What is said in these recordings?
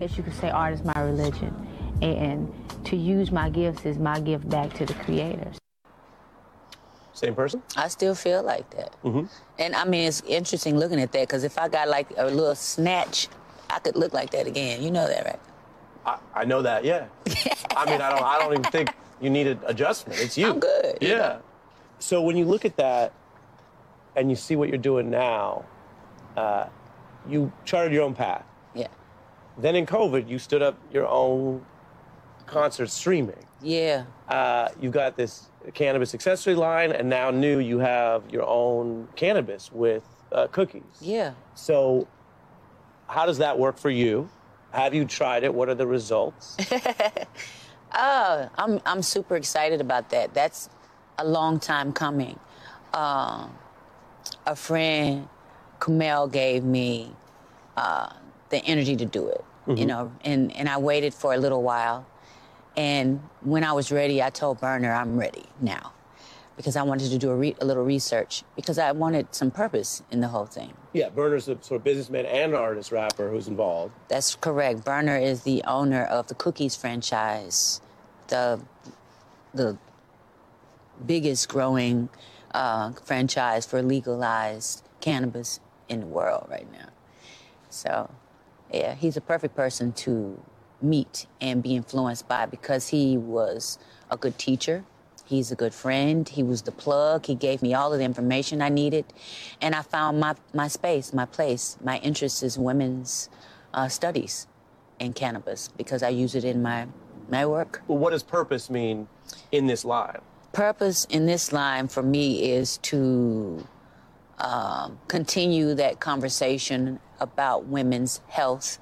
guess you could say art is my religion. And to use my gifts is my gift back to the creators. Same person? I still feel like that. Mm-hmm. And I mean, it's interesting looking at that because if I got like a little snatch, I could look like that again. You know that, right? I, I know that, yeah. I mean, I don't, I don't even think you need an adjustment. It's you. I'm good. you Yeah. know. So when you look at that and you see what you're doing now, uh, you charted your own path. Then in COVID, you stood up your own concert streaming. Yeah. Uh, you got this cannabis accessory line, and now new, you have your own cannabis with uh, cookies. Yeah. So, how does that work for you? Have you tried it? What are the results? Uh, I'm I'm super excited about that. That's a long time coming. Um, a friend, Kumail, gave me uh, the energy to do it. You know, and and I waited for a little while, and when I was ready, I told Berner I'm ready now, because I wanted to do a, re- a little research because I wanted some purpose in the whole thing. yeah, Berner's a sort of businessman and artist rapper who's involved. That's correct. Berner is the owner of the Cookies franchise, the the biggest growing uh, franchise for legalized cannabis in the world right now. So, yeah, he's a perfect person to meet and be influenced by because he was a good teacher. He's a good friend. He was the plug. He gave me all of the information I needed. And I found my, my space, my place. My interest is women's uh, studies in cannabis because I use it in my, my work. Well, what does purpose mean in this line? Purpose in this line for me is to um, continue that conversation about women's health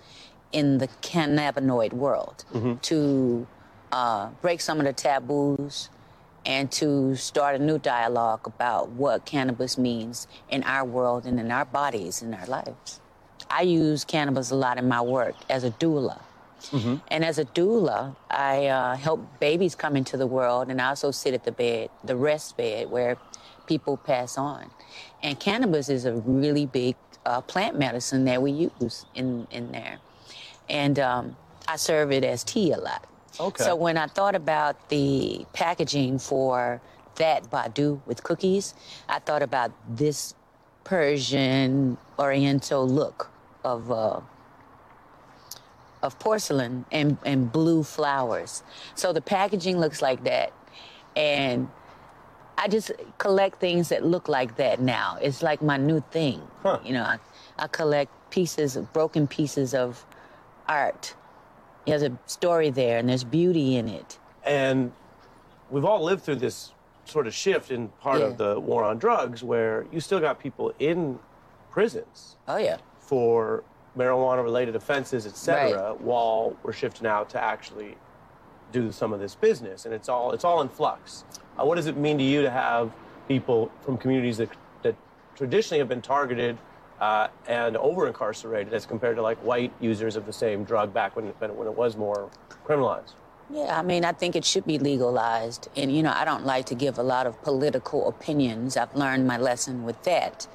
in the cannabinoid world, to uh, break some of the taboos and to start a new dialogue about what cannabis means in our world and in our bodies and our lives. I use cannabis a lot in my work as a doula. And as a doula, I uh, help babies come into the world, and I also sit at the bed, the rest bed, where people pass on. And cannabis is a really big uh, plant medicine that we use in, in there. And um, I serve it as tea a lot. Okay. So when I thought about the packaging for that Badu with cookies, I thought about this Persian Oriental look of. Uh, of porcelain and, and blue flowers. So the packaging looks like that. And I just collect things that look like that now. It's like my new thing. Huh. You know, I, I collect pieces, broken pieces of art. There's a story there and there's beauty in it. And we've all lived through this sort of shift in part Yeah. of the war on drugs where you still got people in prisons Oh, yeah. for marijuana related offenses, et cetera, while we're shifting out to actually do some of this business. And it's all it's all in flux. Uh, what does it mean to you to have people from communities that that traditionally have been targeted uh, and over incarcerated as compared to like white users of the same drug back when when when it was more criminalized? Yeah, I mean, I think it should be legalized. And, you know, I don't like to give a lot of political opinions. I've learned my lesson with that.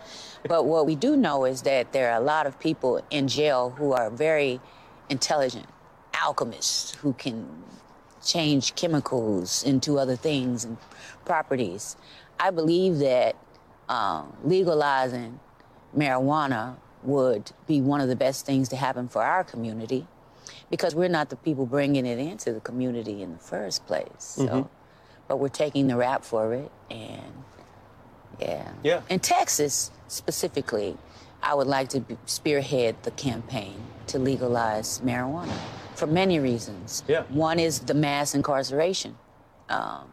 But what we do know is that there are a lot of people in jail who are very intelligent, alchemists who can change chemicals into other things and properties. I believe that um, legalizing marijuana would be one of the best things to happen for our community because we're not the people bringing it into the community in the first place. So, but we're taking the rap for it, and yeah, Yeah. In Texas specifically, I would like to spearhead the campaign to legalize marijuana for many reasons. Yeah. One is the mass incarceration. Um,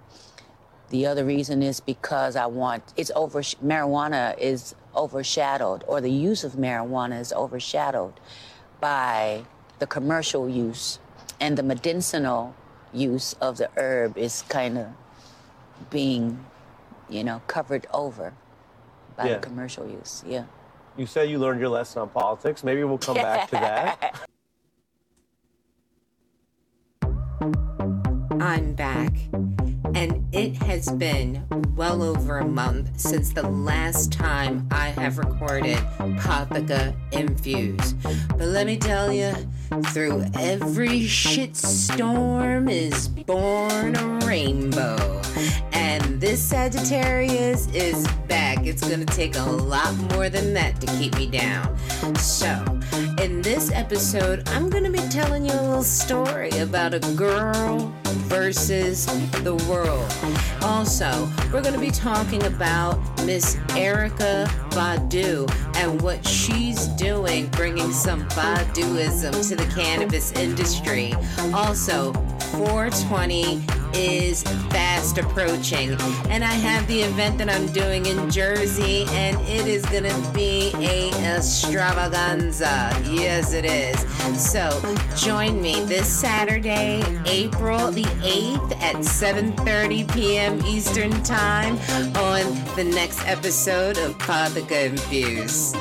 the other reason is because I want it's over marijuana is overshadowed or the use of marijuana is overshadowed by the commercial use and the medicinal use of the herb is kind of being you know covered over by Yeah. the commercial use. Yeah. You said you learned your lesson on politics. Maybe we'll come back to that. I'm back. and it has been well over a month since the last time I have recorded Potheka Infused. But let me tell you, through every shitstorm is born a rainbow. And this Sagittarius is back. It's gonna take a lot more than that to keep me down. So, in this episode, I'm gonna be telling you a little story about a girl versus the world. Also, we're going to be talking about Miss Erykah Badu and what she's doing, bringing some Baduism to the cannabis industry. Also, 420 is fast approaching. And I have the event that I'm doing in Jersey, and it is gonna be a extravaganza. Yes, it is. So join me this Saturday, April the 8th at 7:30 p.m. Eastern Time on the next episode of Potheka Infused.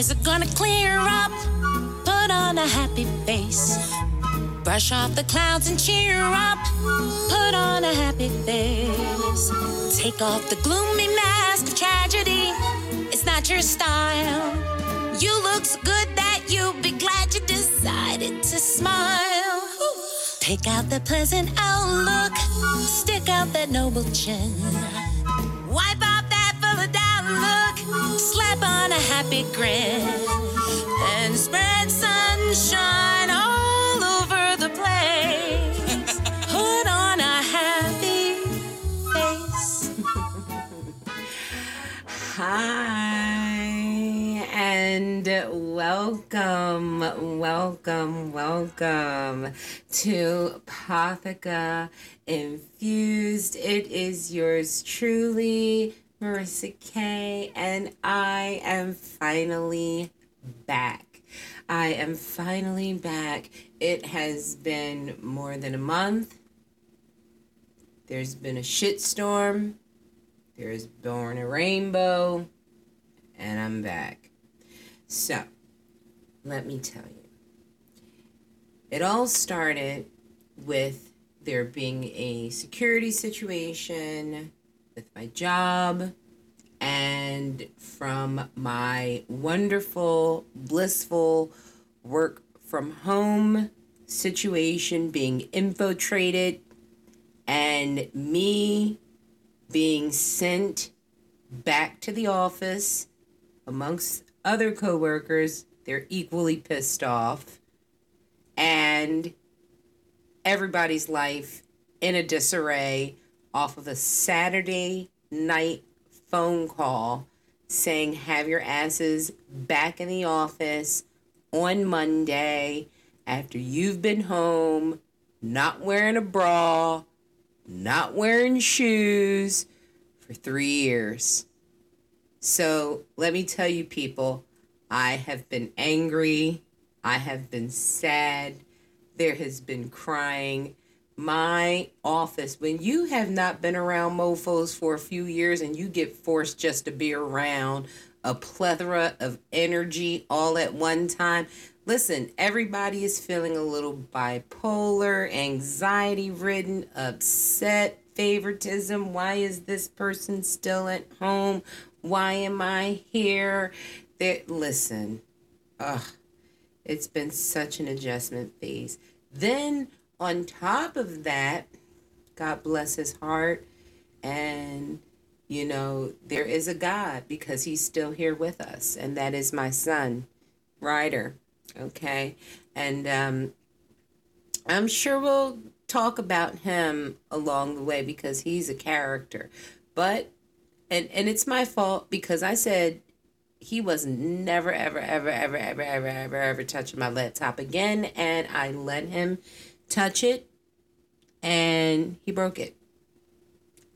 Skies are gonna clear up. Put on a happy face. Brush off the clouds and cheer up. Put on a happy face. Take off the gloomy mask of tragedy. It's not your style. You look so good that you'll be glad you decided to smile. Pick out the pleasant outlook. Stick out that noble chin. Wipe off Slap on a happy grin. And spread sunshine all over the place. Put on a happy face. Hi, and welcome, welcome, welcome to Potheka Infused. It is yours truly, Marissa K, and I am finally back. I am finally back. It has been more than a month. There's been a shitstorm. There's born a rainbow, and I'm back. So, let me tell you. It all started with there being a security situation with my job and from my wonderful, blissful work from home situation being infiltrated and me being sent back to the office amongst other coworkers. They're equally pissed off. And everybody's life in a disarray off of a Saturday night phone call saying, Have your asses back in the office on Monday after you've been home, not wearing a bra, not wearing shoes for three years. So let me tell you, people, I have been angry. I have been sad. There has been crying. My office, when you have not been around mofos for a few years and you get forced just to be around a plethora of energy all at one time, listen, everybody is feeling a little bipolar, anxiety ridden, upset, favoritism. Why is this person still at home? Why am I here? that listen, ugh, it's been such an adjustment phase. Then, on top of that, God bless his heart, and you know, there is a God because he's still here with us, and that is my son, Ryder. Okay. And um, I'm sure we'll talk about him along the way because he's a character. But, and, and it's my fault because I said he was never, ever, ever, ever, ever, ever, ever, ever touching my laptop again. And I let him touch it and he broke it.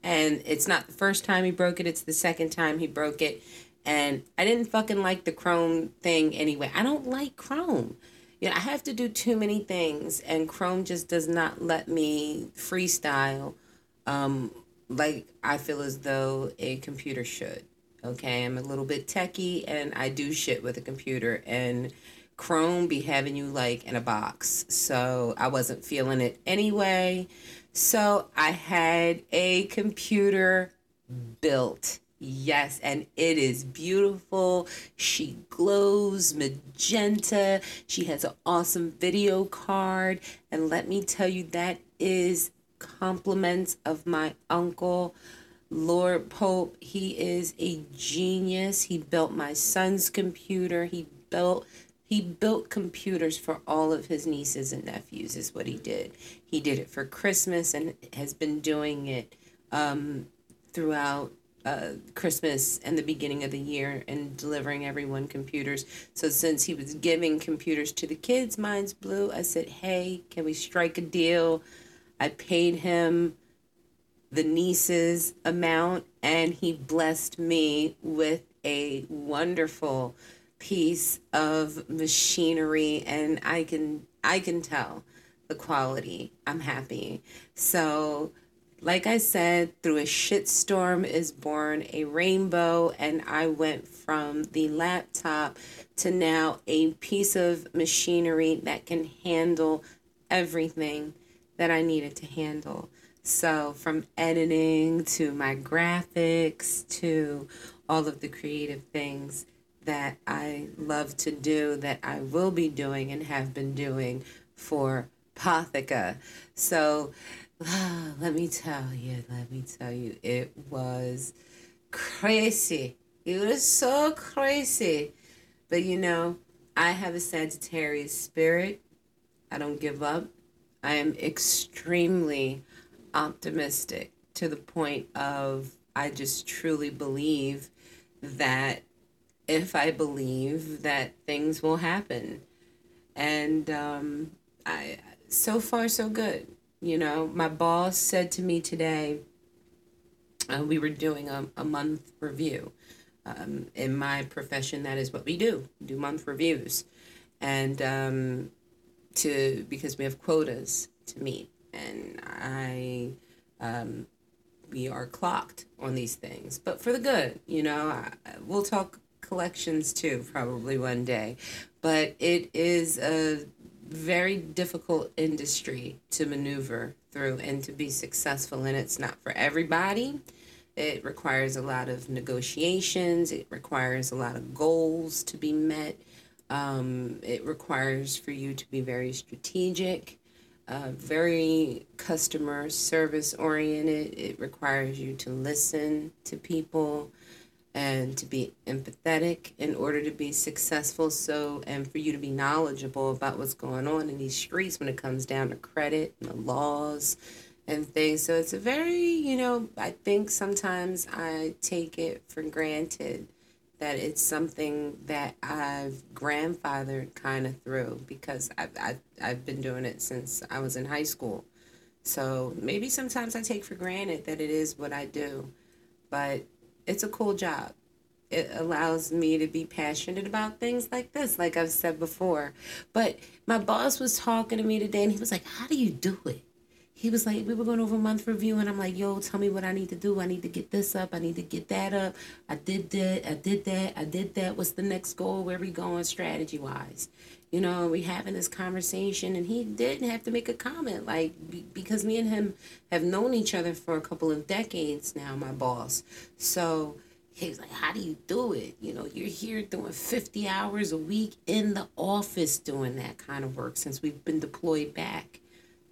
And it's not the first time he broke it, it's the second time he broke it. And I didn't fucking like the chrome thing anyway. I don't like chrome. you know, I have to do too many things, and Chrome just does not let me freestyle um, like I feel as though a computer should. Okay, I'm a little bit techie, and I do shit with a computer, and Chrome be having you like in a box. So I wasn't feeling it anyway. So I had a computer built. Yes, and it is beautiful. She glows magenta. She has an awesome video card. And let me tell you, that is compliments of my uncle. Lord Pope, he is a genius. He built my son's computer. He built he built computers for all of his nieces and nephews, is what he did. He did it for Christmas and has been doing it um, throughout uh, Christmas and the beginning of the year and delivering everyone computers. So since he was giving computers to the kids, mine's blue. I said, "Hey, can we strike a deal?" I paid him the niece's amount, and he blessed me with a wonderful piece of machinery and I can I can tell the quality. I'm happy. So like I said, through a shitstorm is born a rainbow, and I went from the laptop to now a piece of machinery that can handle everything that I needed to handle. So, from editing to my graphics to all of the creative things, that I love to do, that I will be doing and have been doing for Potheka. So let me tell you, let me tell you, it was crazy. It was so crazy. But you know, I have a Sagittarius spirit. I don't give up. I am extremely optimistic to the point of I just truly believe that if I believe that things will happen. And um, I, so far, so good. You know, my boss said to me today, uh, we were doing a, a month review. Um, in my profession, that is what we do, do month reviews. And um, to, because we have quotas to meet. And I, um, we are clocked on these things, but for the good, you know, I, we'll talk collections too, probably one day. But it is a very difficult industry to maneuver through and to be successful in. It's not for everybody. It requires a lot of negotiations. It requires a lot of goals to be met. Um, it requires for you to be very strategic, uh, very customer service oriented. It requires you to listen to people and to be empathetic in order to be successful. So and for you to be knowledgeable about what's going on in these streets when it comes down to credit and the laws and things. So it's a very you know i think sometimes i take it for granted that it's something that i've grandfathered kind of through because I've, I've, I've been doing it since i was in high school. So maybe sometimes i take for granted that it is what i do but it's a cool job. It allows me to be passionate about things like this, like I've said before. But my boss was talking to me today and he was like, How do you do it? He was like, We were going over a month review and I'm like, Yo, tell me what I need to do. I need to get this up. I need to get that up. I did that. I did that. I did that. What's the next goal? Where we going strategy wise? You know, we having this conversation and he didn't have to make a comment like because me and him have known each other for a couple of decades now, my boss. So he was like, How do you do it? You know, you're here doing 50 hours a week in the office doing that kind of work since we've been deployed back.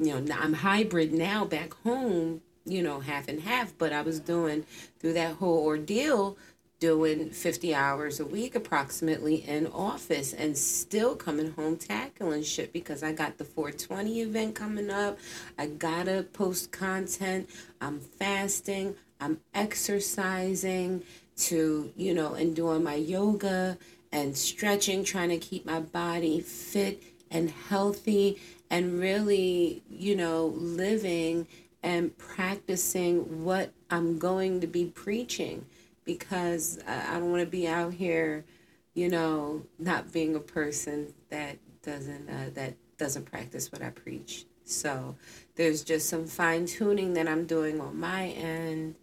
You know, I'm hybrid now back home, you know, half and half, but I was doing through that whole ordeal doing 50 hours a week approximately in office and still coming home tackling shit because I got the 420 event coming up. I gotta post content. I'm fasting. I'm exercising to, you know, and doing my yoga and stretching, trying to keep my body fit and healthy and really, you know, living and practicing what I'm going to be preaching because I, don't want to be out here, you know, not being a person that doesn't uh, that doesn't practice what I preach. So there's just some fine tuning that I'm doing on my end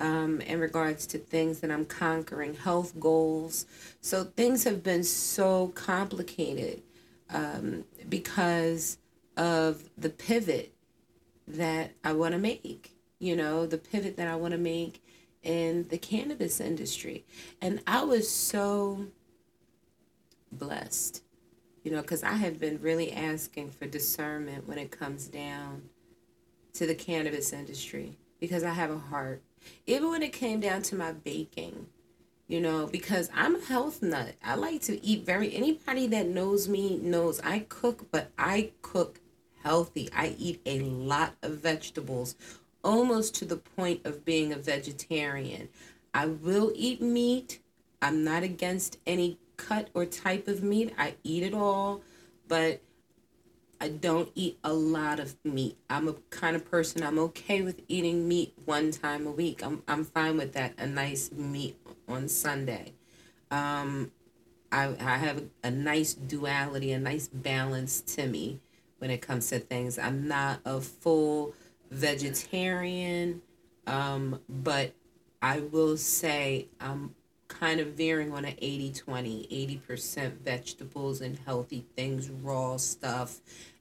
um, in regards to things that I'm conquering, health goals. So things have been so complicated um, because of the pivot that I want to make. You know, the pivot that I want to make in the cannabis industry. And I was so blessed, you know, because I have been really asking for discernment when it comes down to the cannabis industry because I have a heart. Even when it came down to my baking, you know, because I'm a health nut. I like to eat very, anybody that knows me knows I cook, but I cook healthy. I eat a lot of vegetables, almost to the point of being a vegetarian. I will eat meat. I'm not against any cut or type of meat. I eat it all, but I don't eat a lot of meat. I'm a kind of person I'm okay with eating meat one time a week. I'm I'm fine with that. A nice meat on Sunday. Um, I I have a, a nice duality, a nice balance to me when it comes to things. I'm not a full vegetarian, um, but I will say I'm kind of veering on an 80 20, 80% vegetables and healthy things, raw stuff.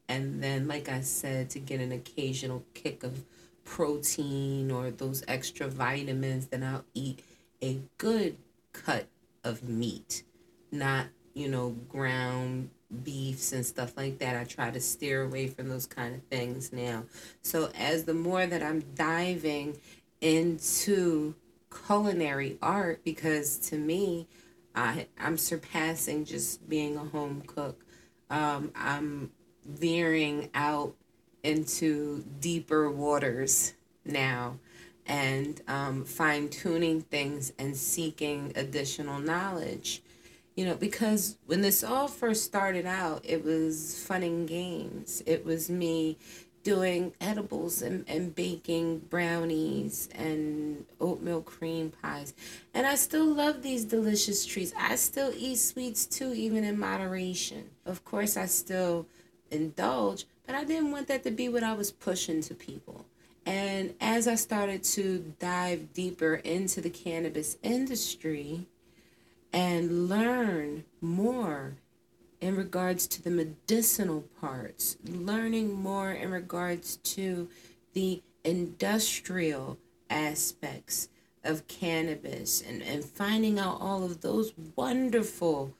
And then, like I said, to get an occasional kick of protein or those extra vitamins, then I'll eat a good cut of meat, not, you know, ground beefs and stuff like that. I try to steer away from those kind of things now. So, as the more that I'm diving into culinary art because to me, I I'm surpassing just being a home cook. Um, I'm veering out into deeper waters now and um, fine tuning things and seeking additional knowledge. You know, because when this all first started out, it was fun and games. It was me doing edibles and, and baking brownies and oatmeal cream pies. And I still love these delicious treats. I still eat sweets too, even in moderation. Of course, I still indulge, but I didn't want that to be what I was pushing to people. And as I started to dive deeper into the cannabis industry and learn more in regards to the medicinal parts, learning more in regards to the industrial aspects of cannabis and, and finding out all of those wonderful,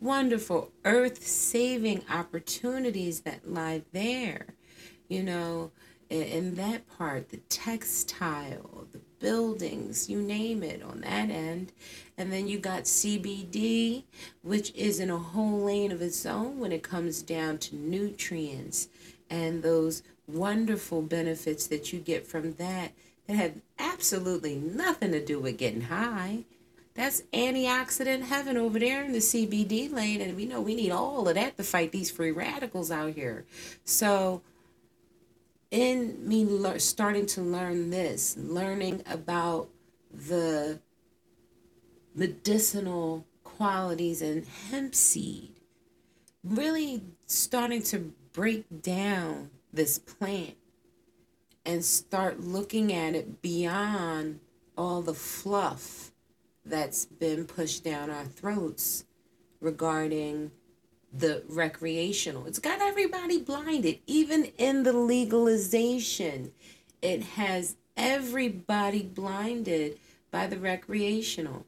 wonderful earth saving opportunities that lie there. You know, in, in that part, the textile, the buildings, you name it on that end. And then you got CBD, which is in a whole lane of its own when it comes down to nutrients and those wonderful benefits that you get from that that have absolutely nothing to do with getting high. That's antioxidant heaven over there in the CBD lane. And we know we need all of that to fight these free radicals out here. So, in me starting to learn this, learning about the medicinal qualities in hemp seed, really starting to break down this plant and start looking at it beyond all the fluff that's been pushed down our throats regarding the recreational. It's got everybody blinded, even in the legalization. It has everybody blinded by the recreational,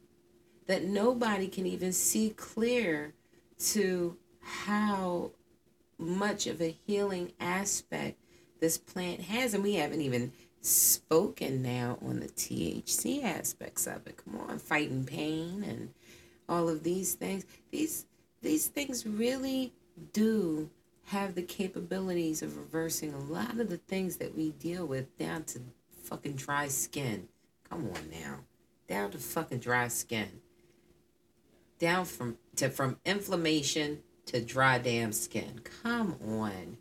that nobody can even see clear to how much of a healing aspect this plant has. And we haven't even spoken now on the THC aspects of it. Come on, fighting pain and all of these things. These these things really do have the capabilities of reversing a lot of the things that we deal with down to fucking dry skin. Come on now. Down to fucking dry skin. Down from to from inflammation to dry damn skin. Come on.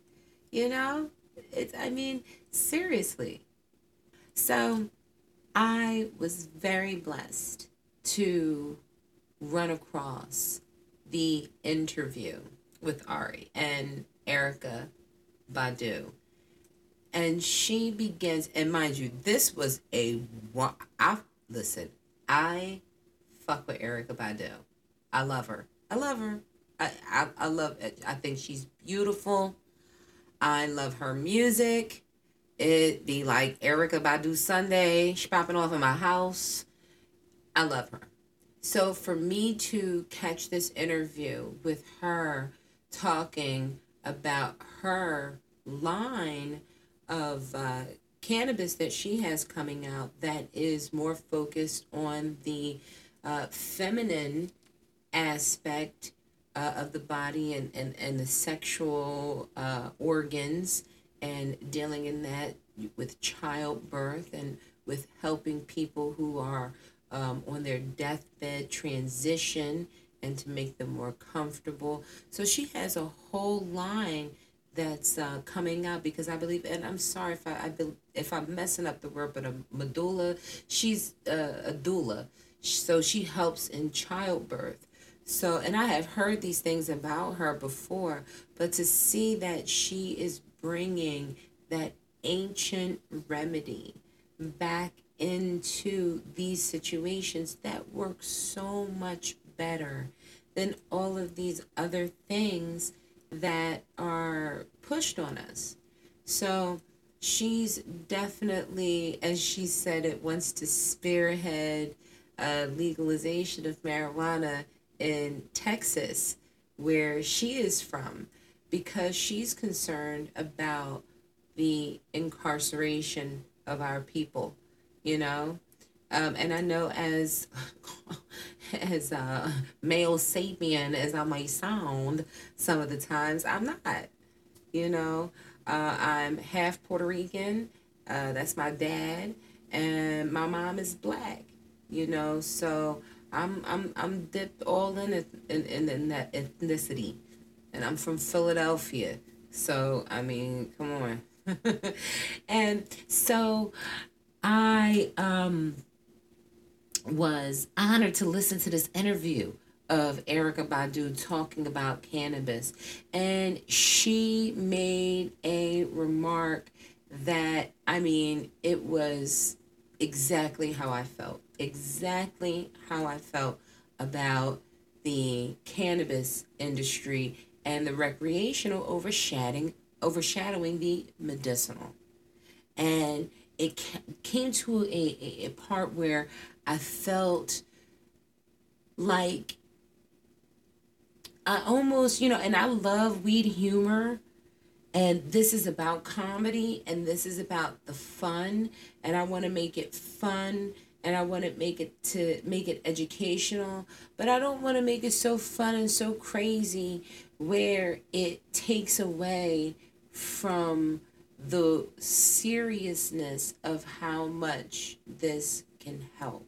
You know? It's I mean, seriously. So I was very blessed to run across the interview with Ari and Erykah Badu. And she begins, and mind you, this was a. I, listen, I fuck with Erykah Badu. I love her. I love her. I, I, I love it. I think she's beautiful. I love her music. It be like Erykah Badu Sunday. She popping off in my house. I love her. So for me to catch this interview with her talking about her line of uh, cannabis that she has coming out that is more focused on the uh, feminine aspect uh, of the body and, and, and the sexual uh, organs and dealing in that with childbirth and with helping people who are um, on their deathbed transition and to make them more comfortable. So she has a whole line that's uh, coming out because I believe, and I'm sorry if I, I if I'm messing up the word, but a medulla, she's a doula, so she helps in childbirth. So, and I have heard these things about her before, but to see that she is bringing that ancient remedy back into these situations that work so much better than all of these other things that are pushed on us. So she's definitely, as she said, it wants to spearhead uh, legalization of marijuana in Texas, where she is from, because she's concerned about the incarceration of our people, you know? Um, and I know as as a male sapien as I may sound some of the times, I'm not. You know, uh, I'm half Puerto Rican. Uh, that's my dad, and my mom is black. You know, so I'm I'm I'm dipped all in it in, in, in that ethnicity, and I'm from Philadelphia. So I mean, come on. and so I um was honored to listen to this interview of Erykah Badu talking about cannabis. And she made a remark that, I mean, it was exactly how I felt. Exactly how I felt about the cannabis industry and the recreational overshadowing overshadowing the medicinal. And it came to a, a, part where I felt like I almost, you know, and I love weed humor. And this is about comedy and this is about the fun. And I want to make it fun and I want to make it to make it educational, but I don't want to make it so fun and so crazy where it takes away from the seriousness of how much this can help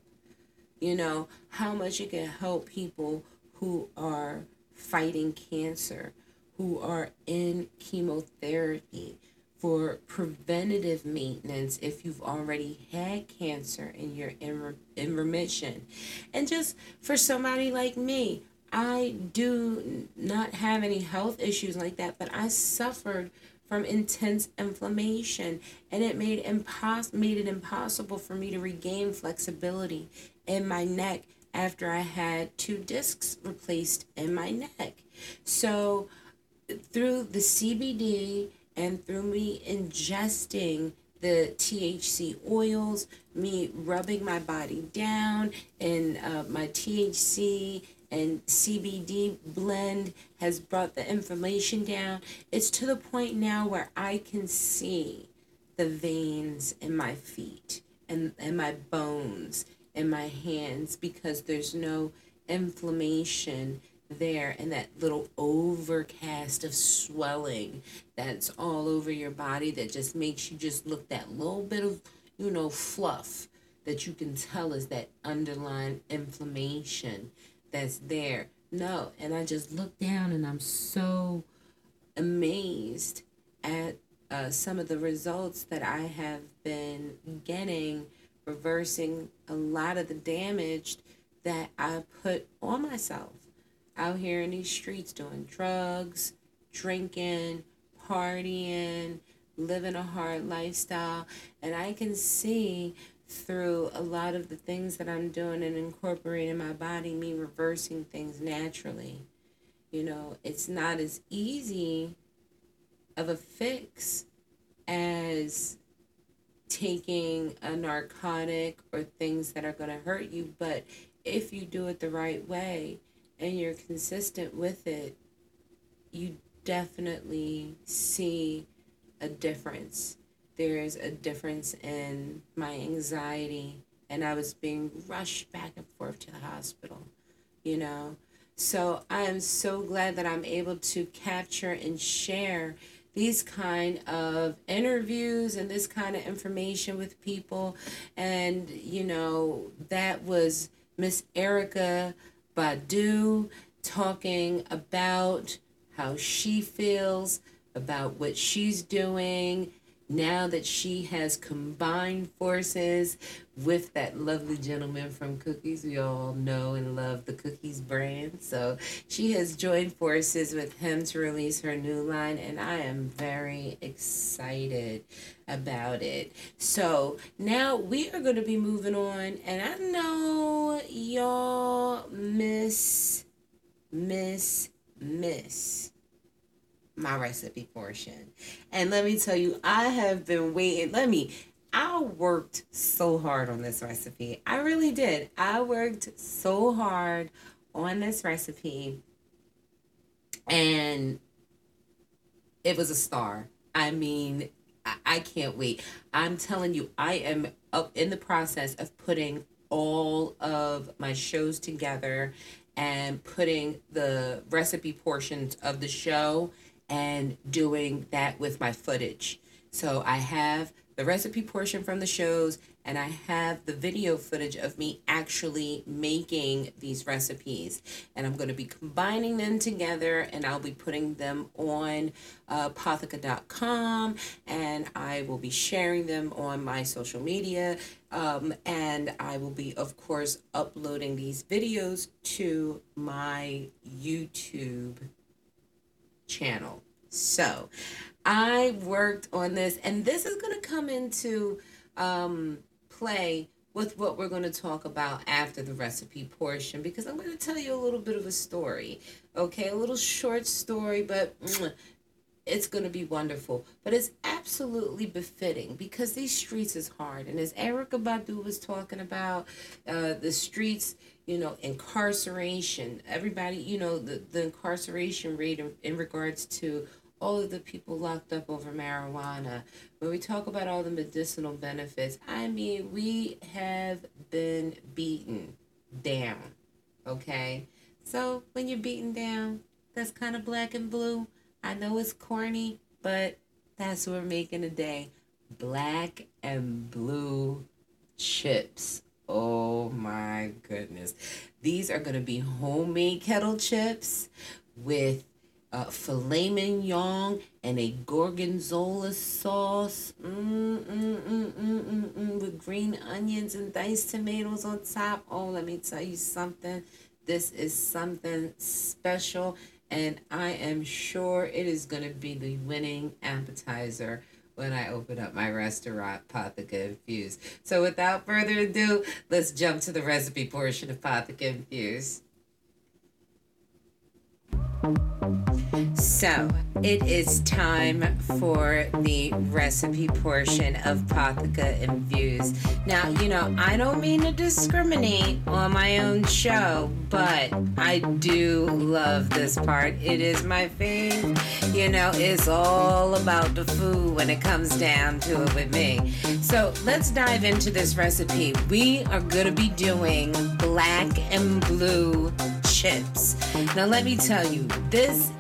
you know, how much it can help people who are fighting cancer, who are in chemotherapy for preventative maintenance if you've already had cancer and you're in, re- in remission. And just for somebody like me, I do not have any health issues like that, but I suffered from intense inflammation and it made impos- made it impossible for me to regain flexibility in my neck after I had two discs replaced in my neck. So, through the CBD and through me ingesting the THC oils, me rubbing my body down, and uh, my THC and CBD blend has brought the inflammation down. It's to the point now where I can see the veins in my feet and, and my bones in my hands because there's no inflammation there and that little overcast of swelling that's all over your body that just makes you just look that little bit of you know fluff that you can tell is that underlying inflammation that's there no and i just look down and i'm so amazed at uh, some of the results that i have been getting reversing a lot of the damage that I put on myself. out here in these streets doing drugs, drinking, partying, living a hard lifestyle. And I can see through a lot of the things that I'm doing and incorporating my body, me reversing things naturally. You know, it's not as easy of a fix as taking a narcotic or things that are going to hurt you, but if you do it the right way and you're consistent with it, you definitely see a difference. There's a difference in my anxiety, and I was being rushed back and forth to the hospital, you know. So I am so glad that I'm able to capture and share these kind of interviews and this kind of information with people. And, you know, that was Miss Erykah Badu talking about how she feels, about what she's doing now that she has combined forces with that lovely gentleman from Cookies. We all know and love the Cookies brand. So she has joined forces with him to release her new line, and I am very excited about it. So now we are going to be moving on, and I know y'all miss, miss, miss my recipe portion. And let me tell you, I have been waiting. Let me, I worked so hard on this recipe. I really did. I worked so hard on this recipe and it was a star. I mean, I, can't wait. I'm telling you, I am up in the process of putting all of my shows together and putting the recipe portions of the show and doing that with my footage. So I have the recipe portion from the shows and I have the video footage of me actually making these recipes. And I'm going to be combining them together and I'll be putting them on uh, Potheka.com and I will be sharing them on my social media. Um, and I will be, of course, uploading these videos to my YouTube channel. So I worked on this, and this is going to come into um, play with what we're going to talk about after the recipe portion because I'm going to tell you a little bit of a story. Okay, a little short story, but it's going to be wonderful. But it's absolutely befitting because these streets is hard. And as Erykah Badu was talking about, uh, the streets, you know, incarceration, everybody, you know, the, the incarceration rate in, in regards to all of the people locked up over marijuana. When we talk about all the medicinal benefits, I mean, we have been beaten down. Okay? So when you're beaten down, that's kind of black and blue. I know it's corny, but that's what we're making today. Black and blue chips. Oh my goodness. These are going to be homemade kettle chips with uh, filet mignon and a gorgonzola sauce mm, mm, mm, with green onions and diced tomatoes on top. Oh, let me tell you something. This is something special, and I am sure it is going to be the winning appetizer when I open up my restaurant, Potheka Infused. So without further ado, let's jump to the recipe portion of Potheka Infused. So it is time for the recipe portion of Potheka Infused. Now, you know, I don't mean to discriminate on my own show, but I do love this part. It is my thing. You know, it's all about the food when it comes down to it with me. So let's dive into this recipe. We are going to be doing black and blue chips. Now, let me tell you, this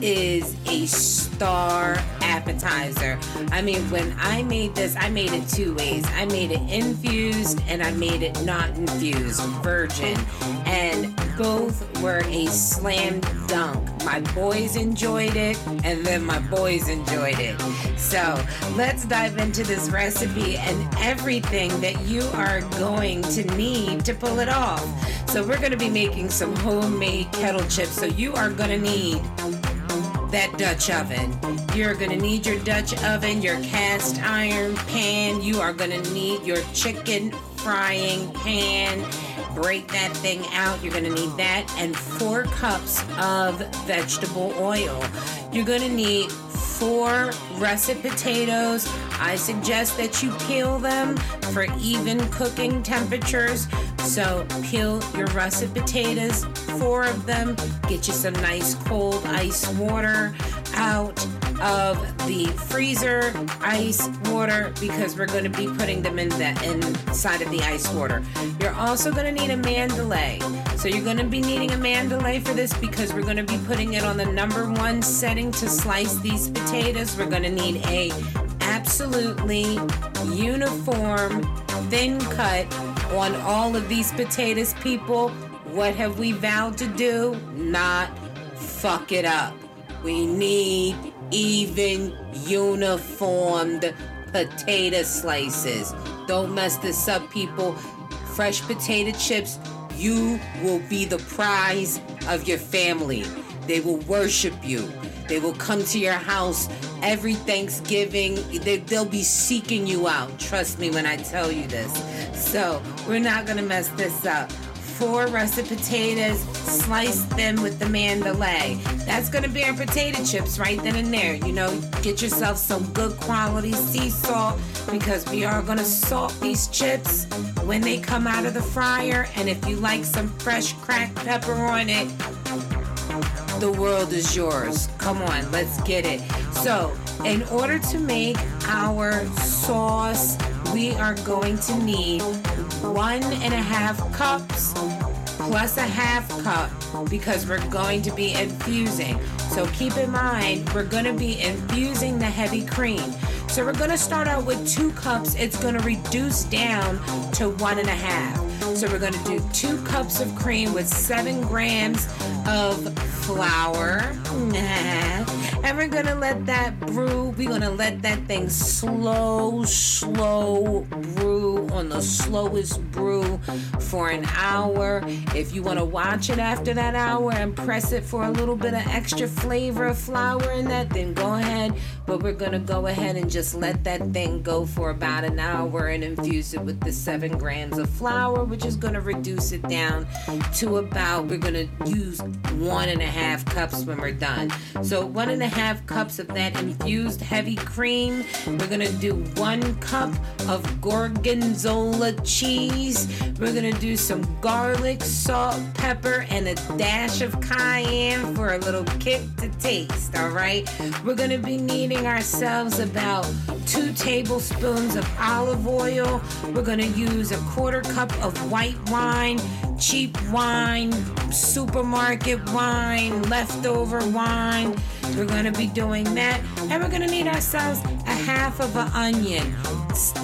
is a star appetizer. I mean, when I made this, I made it two ways. I made it infused and I made it not infused, virgin. And both were a slam dunk my boys enjoyed it, and then my boys enjoyed it. So let's dive into this recipe and everything that you are going to need to pull it off. So we're going to be making some homemade kettle chips. So you are going to need that Dutch oven. You're gonna need your Dutch oven, your cast iron pan. You are gonna need your chicken frying pan. Break that thing out. You're gonna need that and four cups of vegetable oil. You're gonna need four russet potatoes. I suggest that you peel them for even cooking temperatures. So peel your russet potatoes, four of them. Get you some nice cold ice water out of the freezer ice water because we're going to be putting them in the inside of the ice water. You're also going to need a mandalay. So you're going to be needing a mandalay for this because we're going to be putting it on the number one setting to slice these potatoes. We're going to need a absolutely uniform thin cut on all of these potatoes, people. What have we vowed to do? Not fuck it up. We need even uniformed potato slices. Don't mess this up, people. Fresh potato chips, you will be the prize of your family. They will worship you. They will come to your house every Thanksgiving. They, they'll be seeking you out. Trust me when I tell you this. So, we're not going to mess this up four russet potatoes, slice them with the mandalay. That's gonna be our potato chips right then and there. You know, get yourself some good quality sea salt because we are gonna salt these chips when they come out of the fryer. And if you like some fresh cracked pepper on it, the world is yours. Come on, let's get it. So, in order to make our sauce, we are going to need one and a half cups plus a half cup because we're going to be infusing. So keep in mind, we're going to be infusing the heavy cream. So we're to start out with two cups. It's to reduce down to one and a half. So we're to do two cups of cream with seven grams of flower. And we're to let that brew. We're to let that thing slow, slow brew on the slowest brew for an hour. If you want to watch it after that hour and press it for a little bit of extra flavor of flower in that, then go ahead. But we're to go ahead and just let that thing go for about an hour and infuse it with the seven grams of flower, which is going to reduce it down to about, we're going to use one and a half cups when we're done. So, one and a half cups of that infused heavy cream. We're going to do one cup of gorgonzola cheese. We're going to do some garlic, salt, pepper, and a dash of cayenne for a little kick to taste. All right. We're going to be needing ourselves about two tablespoons of olive oil. We're going to use a quarter cup of white wine, cheap wine, supermarket wine, leftover wine. We're going to be doing that. And we're going to need ourselves a half of an onion,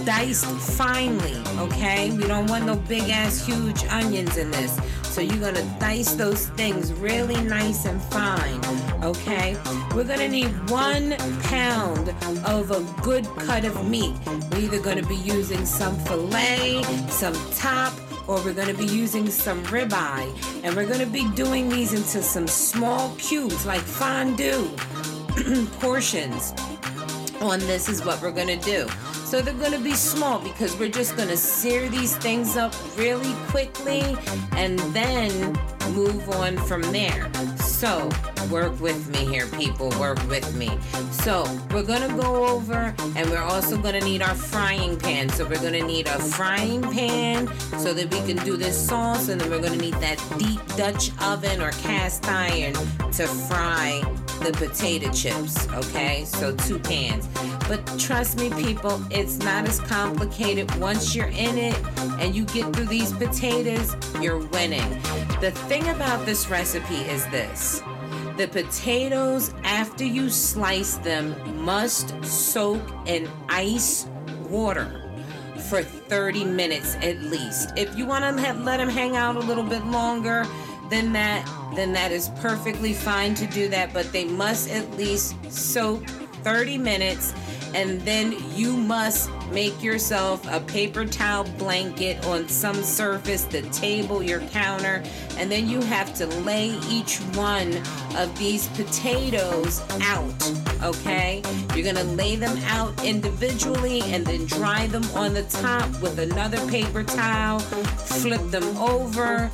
diced finely, okay? We don't want no big ass huge onions in this. So you're gonna dice those things really nice and fine, okay? We're gonna need one pound of a good cut of meat. We're either gonna be using some filet, some top, or we're gonna be using some ribeye. And we're gonna be doing these into some small cubes like fondue portions. On this is what we're gonna do. So they're gonna be small because we're just gonna sear these things up really quickly and then move on from there. So work with me here, people. Work with me. So we're gonna go over and we're also gonna need our frying pan. So we're gonna need a frying pan so that we can do this sauce, and then we're gonna need that deep Dutch oven or cast iron to fry the potato chips, okay? So two pans. But trust me, people, it's not as complicated. Once you're in it and you get through these potatoes, you're winning. The thing about this recipe is this. The potatoes, after you slice them, must soak in ice water for 30 minutes at least. If you want to let them hang out a little bit longer, than that, then that is perfectly fine to do that, but they must at least soak 30 minutes and then you must make yourself a paper towel blanket on some surface, the table, your counter, and then you have to lay each one of these potatoes out, okay? You're gonna lay them out individually and then dry them on the top with another paper towel, flip them over,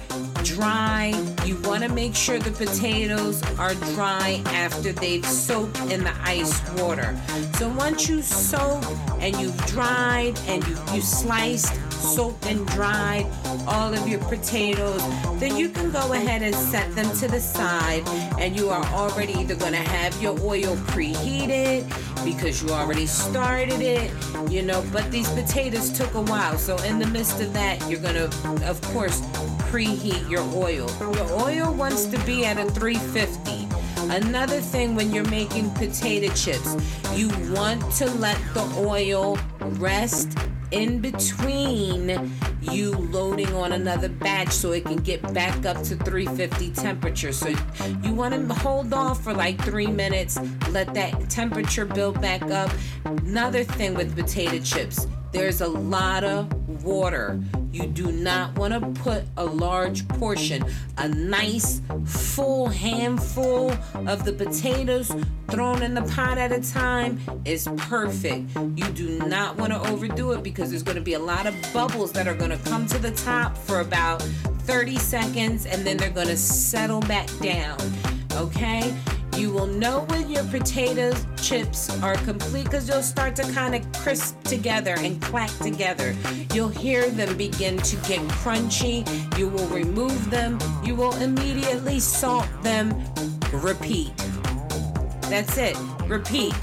dry. You wanna make sure the potatoes are dry after they've soaked in the ice water. So once you soak and you've dried and you, you sliced, soaked and dried all of your potatoes, then you can go ahead and set them to the side and you are already either gonna have your oil preheated because you already started it, you know, but these potatoes took a while. So in the midst of that, you're gonna, of course, preheat your oil. Your oil wants to be at a 350. Another thing when you're making potato chips, you want to let the oil rest in between you loading on another batch so it can get back up to 350 temperature. So you want to hold off for like three minutes, let that temperature build back up. Another thing with potato chips, there's a lot of water. You do not want to put a large portion, a nice full handful of the potatoes thrown in the pot at a time is perfect. You do not want to overdo it because there's going to be a lot of bubbles that are going to come to the top for about 30 seconds and then they're going to settle back down. Okay? You will know when your potato chips are complete because you'll start to kind of crisp together and clack together. You'll hear them begin to get crunchy. You will remove them. You will immediately salt them. Repeat. That's it. Repeat.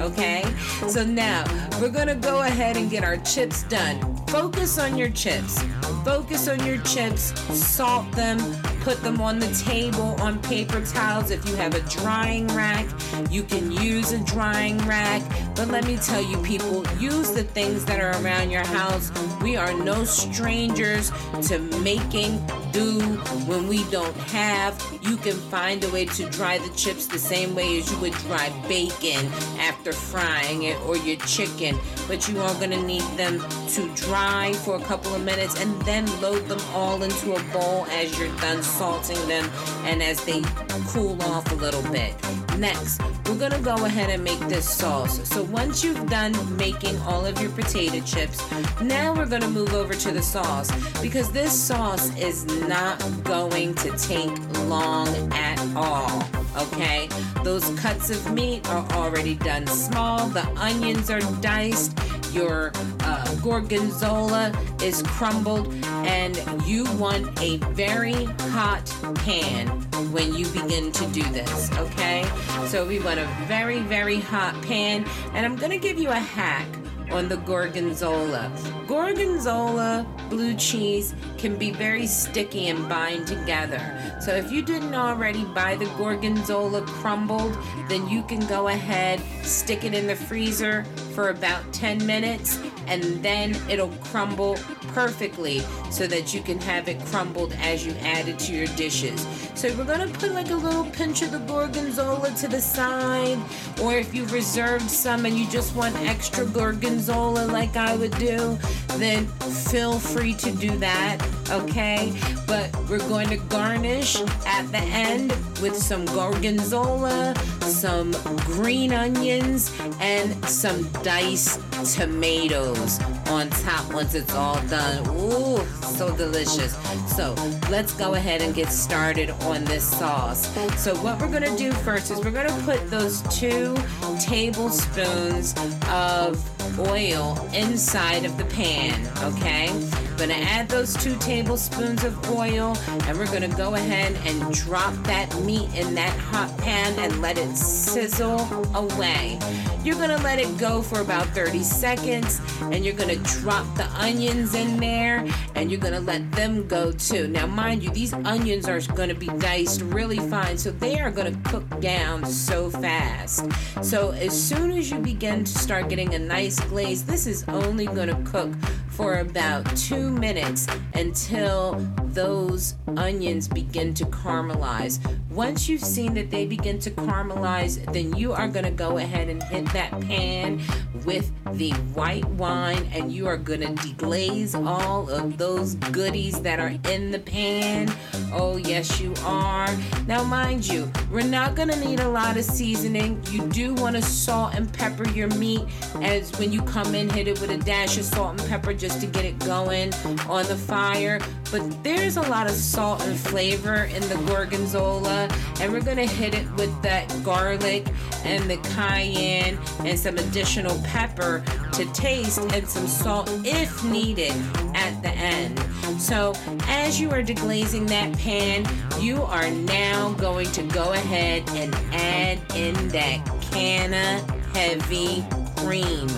Okay? So now we're going to go ahead and get our chips done. Focus on your chips. Focus on your chips. Salt them. Put them on the table on paper towels. If you have a drying rack, you can use a drying rack. But let me tell you, people, use the things that are around your house. We are no strangers to making do when we don't have. You can find a way to dry the chips the same way as you would dry bacon after frying it or your chicken. But you are going to need them to dry for a couple of minutes and then load them all into a bowl as you're done salting them and as they cool off a little bit. Next, we're gonna go ahead and make this sauce. So once you've done making all of your potato chips, now we're gonna move over to the sauce because this sauce is not going to take long at all. Okay, those cuts of meat are already done small, the onions are diced, your uh, gorgonzola is crumbled, and you want a very hot pan when you begin to do this, okay? So we want a very, very hot pan, and I'm gonna give you a hack on the gorgonzola. Gorgonzola blue cheese can be very sticky and bind together. So if you didn't already buy the gorgonzola crumbled, then you can go ahead, stick it in the freezer for about 10 minutes, and then it'll crumble perfectly so that you can have it crumbled as you add it to your dishes. So we're gonna put like a little pinch of the gorgonzola to the side, or if you've reserved some and you just want extra gorgonzola like I would do, then feel free to do that, okay? But we're going to garnish at the end with some gorgonzola, some green onions, and some diced tomatoes on top once it's all done. Ooh, so delicious. So let's go ahead and get started on this sauce. So what we're gonna do first is we're gonna put those two tablespoons of oil inside of the pan, okay? Gonna add those two tablespoons of oil and we're gonna go ahead and drop that meat in that hot pan and let it sizzle away. You're gonna let it go for about 30 seconds and you're gonna drop the onions in there and you're gonna let them go too. Now, mind you, these onions are gonna be diced really fine, so they are gonna cook down so fast. So, as soon as you begin to start getting a nice glaze, this is only gonna cook for about two minutes until those onions begin to caramelize. Once you've seen that they begin to caramelize, then you are going to go ahead and hit that pan with the white wine and you are going to deglaze all of those goodies that are in the pan. Oh, yes, you are. Now, mind you, we're not going to need a lot of seasoning. You do want to salt and pepper your meat as when you come in, hit it with a dash of salt and pepper just to get it going on the fire. But there's a lot of salt and flavor in the gorgonzola, and we're going to hit it with that garlic and the cayenne and some additional pepper to taste and some salt if needed at the end. So, as you are deglazing that pan, you are now going to go ahead and add in that canna heavy cream.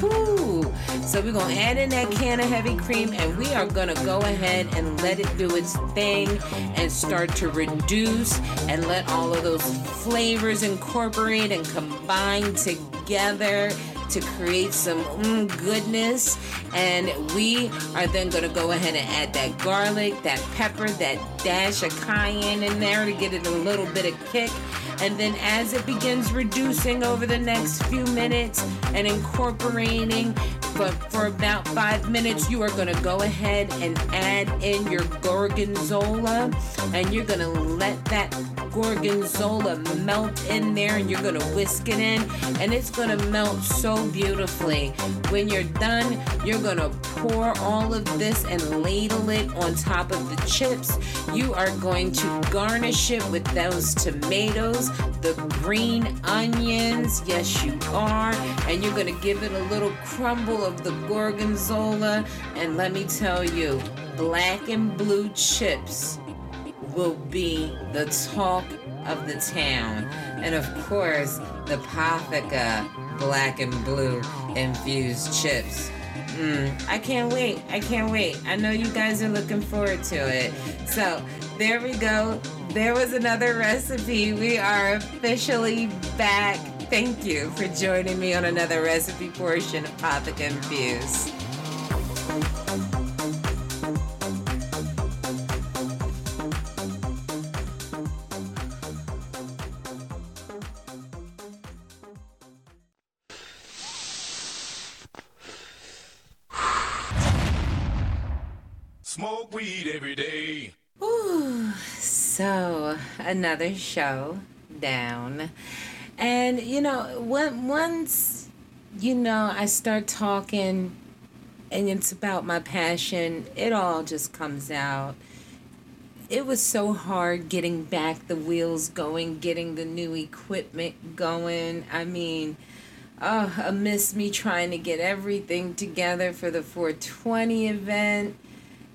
Woo! So we're gonna add in that can of heavy cream and we are gonna go ahead and let it do its thing and start to reduce and let all of those flavors incorporate and combine together to create some mm, goodness. And we are then going to go ahead and add that garlic, that pepper, that dash of cayenne in there to get it a little bit of kick. And then as it begins reducing over the next few minutes and incorporating for, for about five minutes, you are going to go ahead and add in your gorgonzola. And you're going to let that gorgonzola melt in there and you're to whisk it in. And it's to melt so beautifully. When you're done, you're to pour all of this and ladle it on top of the chips. You are going to garnish it with those tomatoes, the green onions. Yes, you are. And you're going to give it a little crumble of the gorgonzola. And let me tell you, black and blue chips will be the talk of the town. And of course, the Potheka black and blue infused chips. Mm, I can't wait. I can't wait. I know you guys are looking forward to it. So, there we go. There was another recipe. We are officially back. Thank you for joining me on another recipe portion of Potheka Infused. Another show down. And you know, when, once you know I start talking and it's about my passion, it all just comes out. It was so hard getting back the wheels going, getting the new equipment going. I mean, oh, amidst me trying to get everything together for the 420 event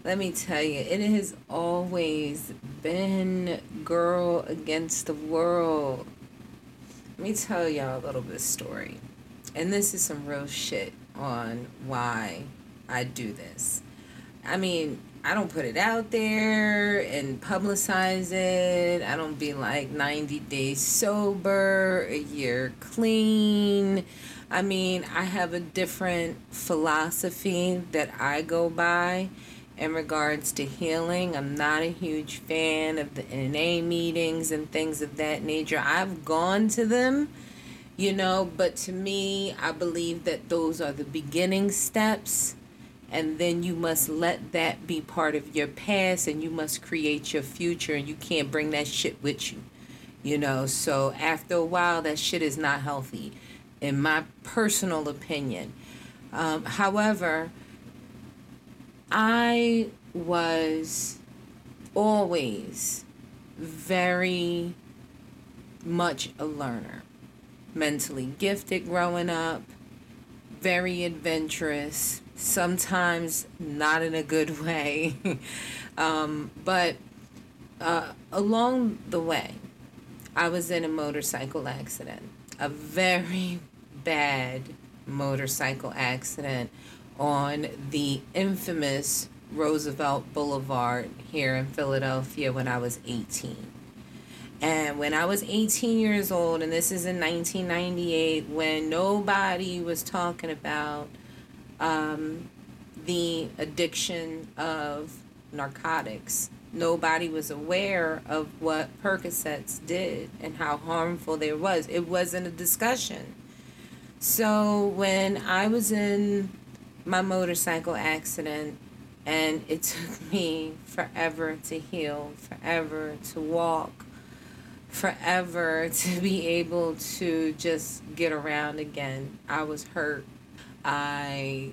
let me tell you, it has always been girl against the world. Let me tell y'all a little bit of story. And this is some real shit on why I do this. I mean, I don't put it out there and publicize it. I don't be like 90 days sober, a year clean. I mean, I have a different philosophy that I go by in regards to healing. I'm not a huge fan of the NA meetings and things of that nature. I've gone to them, you know, but to me, I believe that those are the beginning steps. And then you must let that be part of your past and you must create your future and you can't bring that shit with you. You know, so after a while, that shit is not healthy, in my personal opinion. Um, however, I was always very much a learner, mentally gifted growing up, very adventurous, sometimes not in a good way. um, but uh, along the way, I was in a motorcycle accident, a very bad motorcycle accident on the infamous Roosevelt Boulevard here in Philadelphia when I was 18. And when I was 18 years old, and this is in 1998, when nobody was talking about um, the addiction of narcotics. Nobody was aware of what Percocets did and how harmful they was. It wasn't a discussion. So when I was in my motorcycle accident and it took me forever to heal, forever to walk, forever to be able to just get around again. I was hurt. I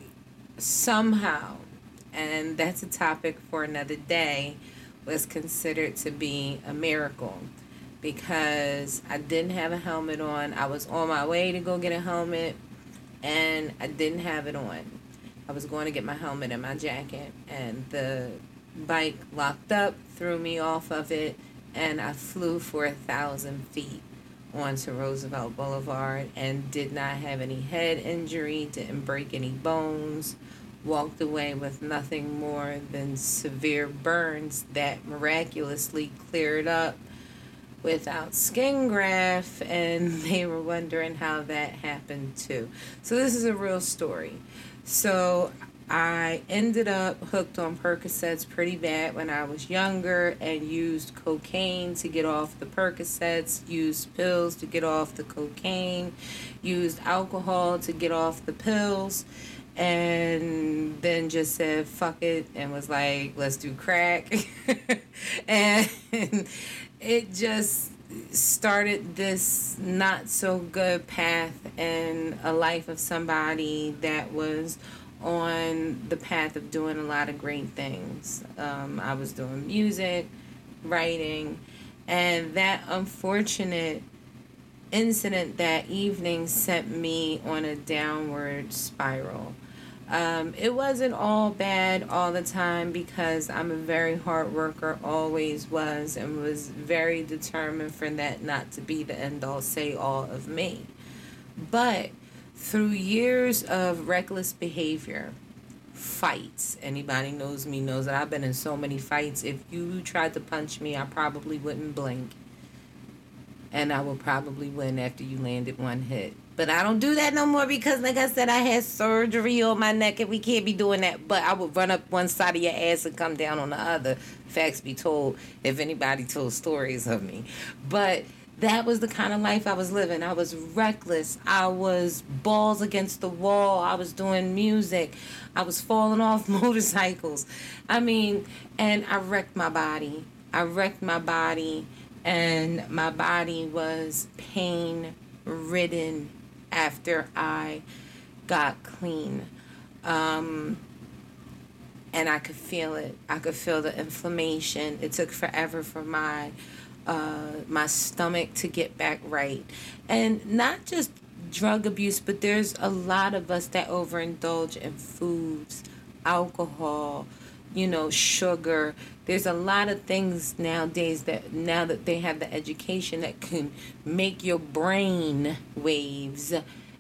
somehow, and that's a topic for another day, was considered to be a miracle because I didn't have a helmet on. I was on my way to go get a helmet and I didn't have it on. I was going to get my helmet and my jacket, and the bike locked up, threw me off of it, and I flew for a thousand feet onto Roosevelt Boulevard and did not have any head injury, didn't break any bones, walked away with nothing more than severe burns that miraculously cleared up without skin graft, and they were wondering how that happened too. So, this is a real story. So, I ended up hooked on Percocets pretty bad when I was younger and used cocaine to get off the Percocets, used pills to get off the cocaine, used alcohol to get off the pills, and then just said fuck it and was like, let's do crack. and it just started this not so good path in a life of somebody that was on the path of doing a lot of great things. Um, I was doing music, writing, and that unfortunate incident that evening sent me on a downward spiral. Um, it wasn't all bad all the time because I'm a very hard worker, always was, and was very determined for that not to be the end all say all of me. But through years of reckless behavior, fights, anybody knows me knows that I've been in so many fights. If you tried to punch me, I probably wouldn't blink. And I would probably win after you landed one hit. But I don't do that no more because, like I said, I had surgery on my neck and we can't be doing that. But I would run up one side of your ass and come down on the other. Facts be told if anybody told stories of me. But that was the kind of life I was living. I was reckless. I was balls against the wall. I was doing music. I was falling off motorcycles. I mean, and I wrecked my body. I wrecked my body, and my body was pain ridden after I got clean. Um, and I could feel it. I could feel the inflammation. It took forever for my uh, my stomach to get back right, and not just drug abuse, but there's a lot of us that overindulge in foods, alcohol, you know, sugar. There's a lot of things nowadays that now that they have the education that can make your brain waves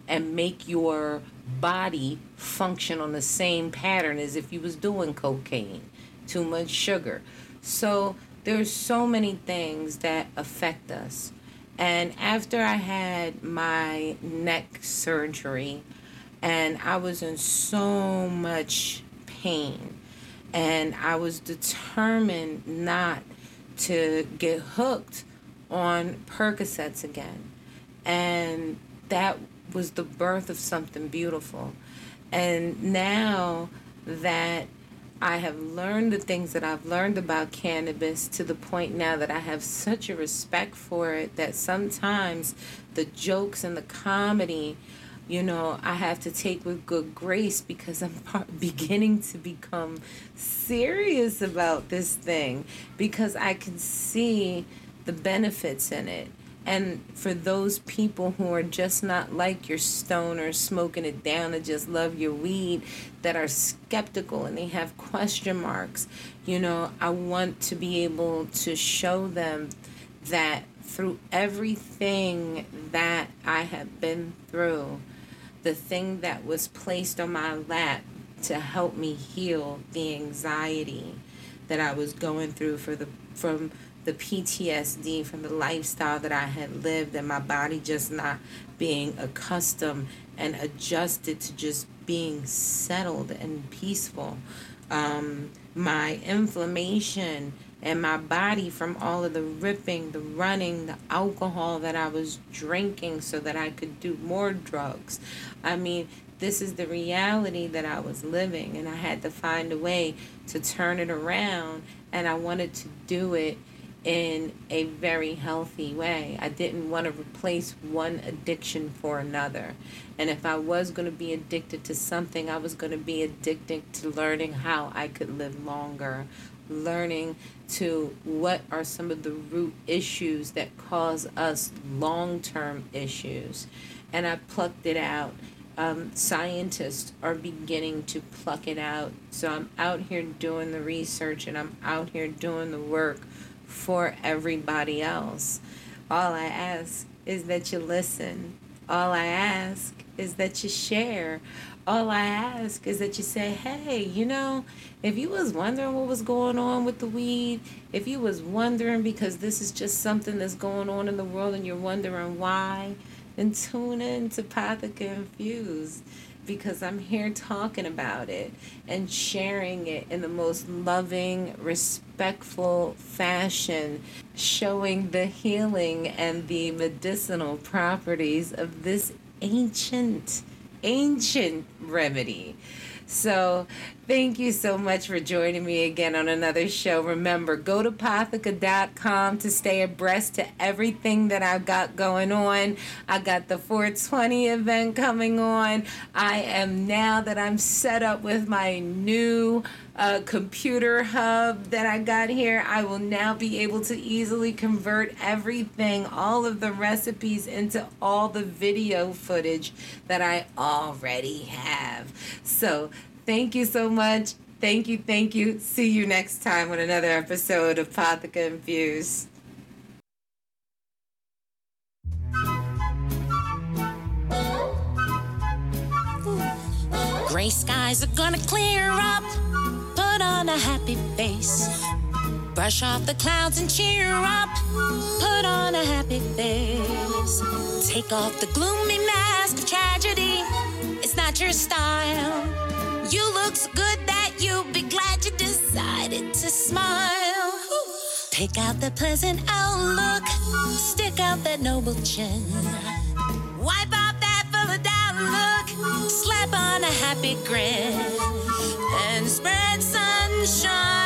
and make your body function on the same pattern as if you was doing cocaine, too much sugar. So there's so many things that affect us. And after I had my neck surgery and I was in so much pain and I was determined not to get hooked on Percocets again. And that was the birth of something beautiful. And now that I have learned the things that I've learned about cannabis to the point now that I have such a respect for it that sometimes the jokes and the comedy, you know, I have to take with good grace because I'm beginning to become serious about this thing because I can see the benefits in it. And for those people who are just not like your stoner, smoking it down and just love your weed, that are skeptical and they have question marks, you know, I want to be able to show them that through everything that I have been through, the thing that was placed on my lap to help me heal the anxiety that I was going through for the from the PTSD from the lifestyle that I had lived and my body just not being accustomed and adjusted to just being settled and peaceful. Um, my inflammation and my body from all of the ripping, the running, the alcohol that I was drinking so that I could do more drugs. I mean, this is the reality that I was living, and I had to find a way to turn it around, and I wanted to do it in a very healthy way. I didn't want to replace one addiction for another. And if I was going to be addicted to something, I was going to be addicted to learning how I could live longer, learning to what are some of the root issues that cause us long term issues. And I plucked it out. Um, scientists are beginning to pluck it out. So I'm out here doing the research and I'm out here doing the work for everybody else. All I ask is that you listen. All I ask is that you share. All I ask is that you say, hey, you know, if you was wondering what was going on with the weed, if you was wondering because this is just something that's going on in the world and you're wondering why, then tune in to Potheka Infused because I'm here talking about it and sharing it in the most loving, respectful fashion, showing the healing and the medicinal properties of this ancient, ancient remedy. So, thank you so much for joining me again on another show. Remember, go to Potheka.com to stay abreast to everything that I've got going on. I got the 420 event coming on. I am now that I'm set up with my new uh, computer hub that I got here, I will now be able to easily convert everything, all of the recipes, into all the video footage that I already have. So, thank you so much. Thank you, thank you. See you next time on another episode of Potheka Infused. Gray skies are gonna clear up. Put on a happy face. Brush off the clouds and cheer up. Put on a happy face. Take off the gloomy mask of tragedy. It's not your style you look so good that you'll be glad you decided to smile. Pick out the pleasant outlook, stick out that noble chin. Wipe out that full of doubt look, slap on a happy grin, and spread sunshine.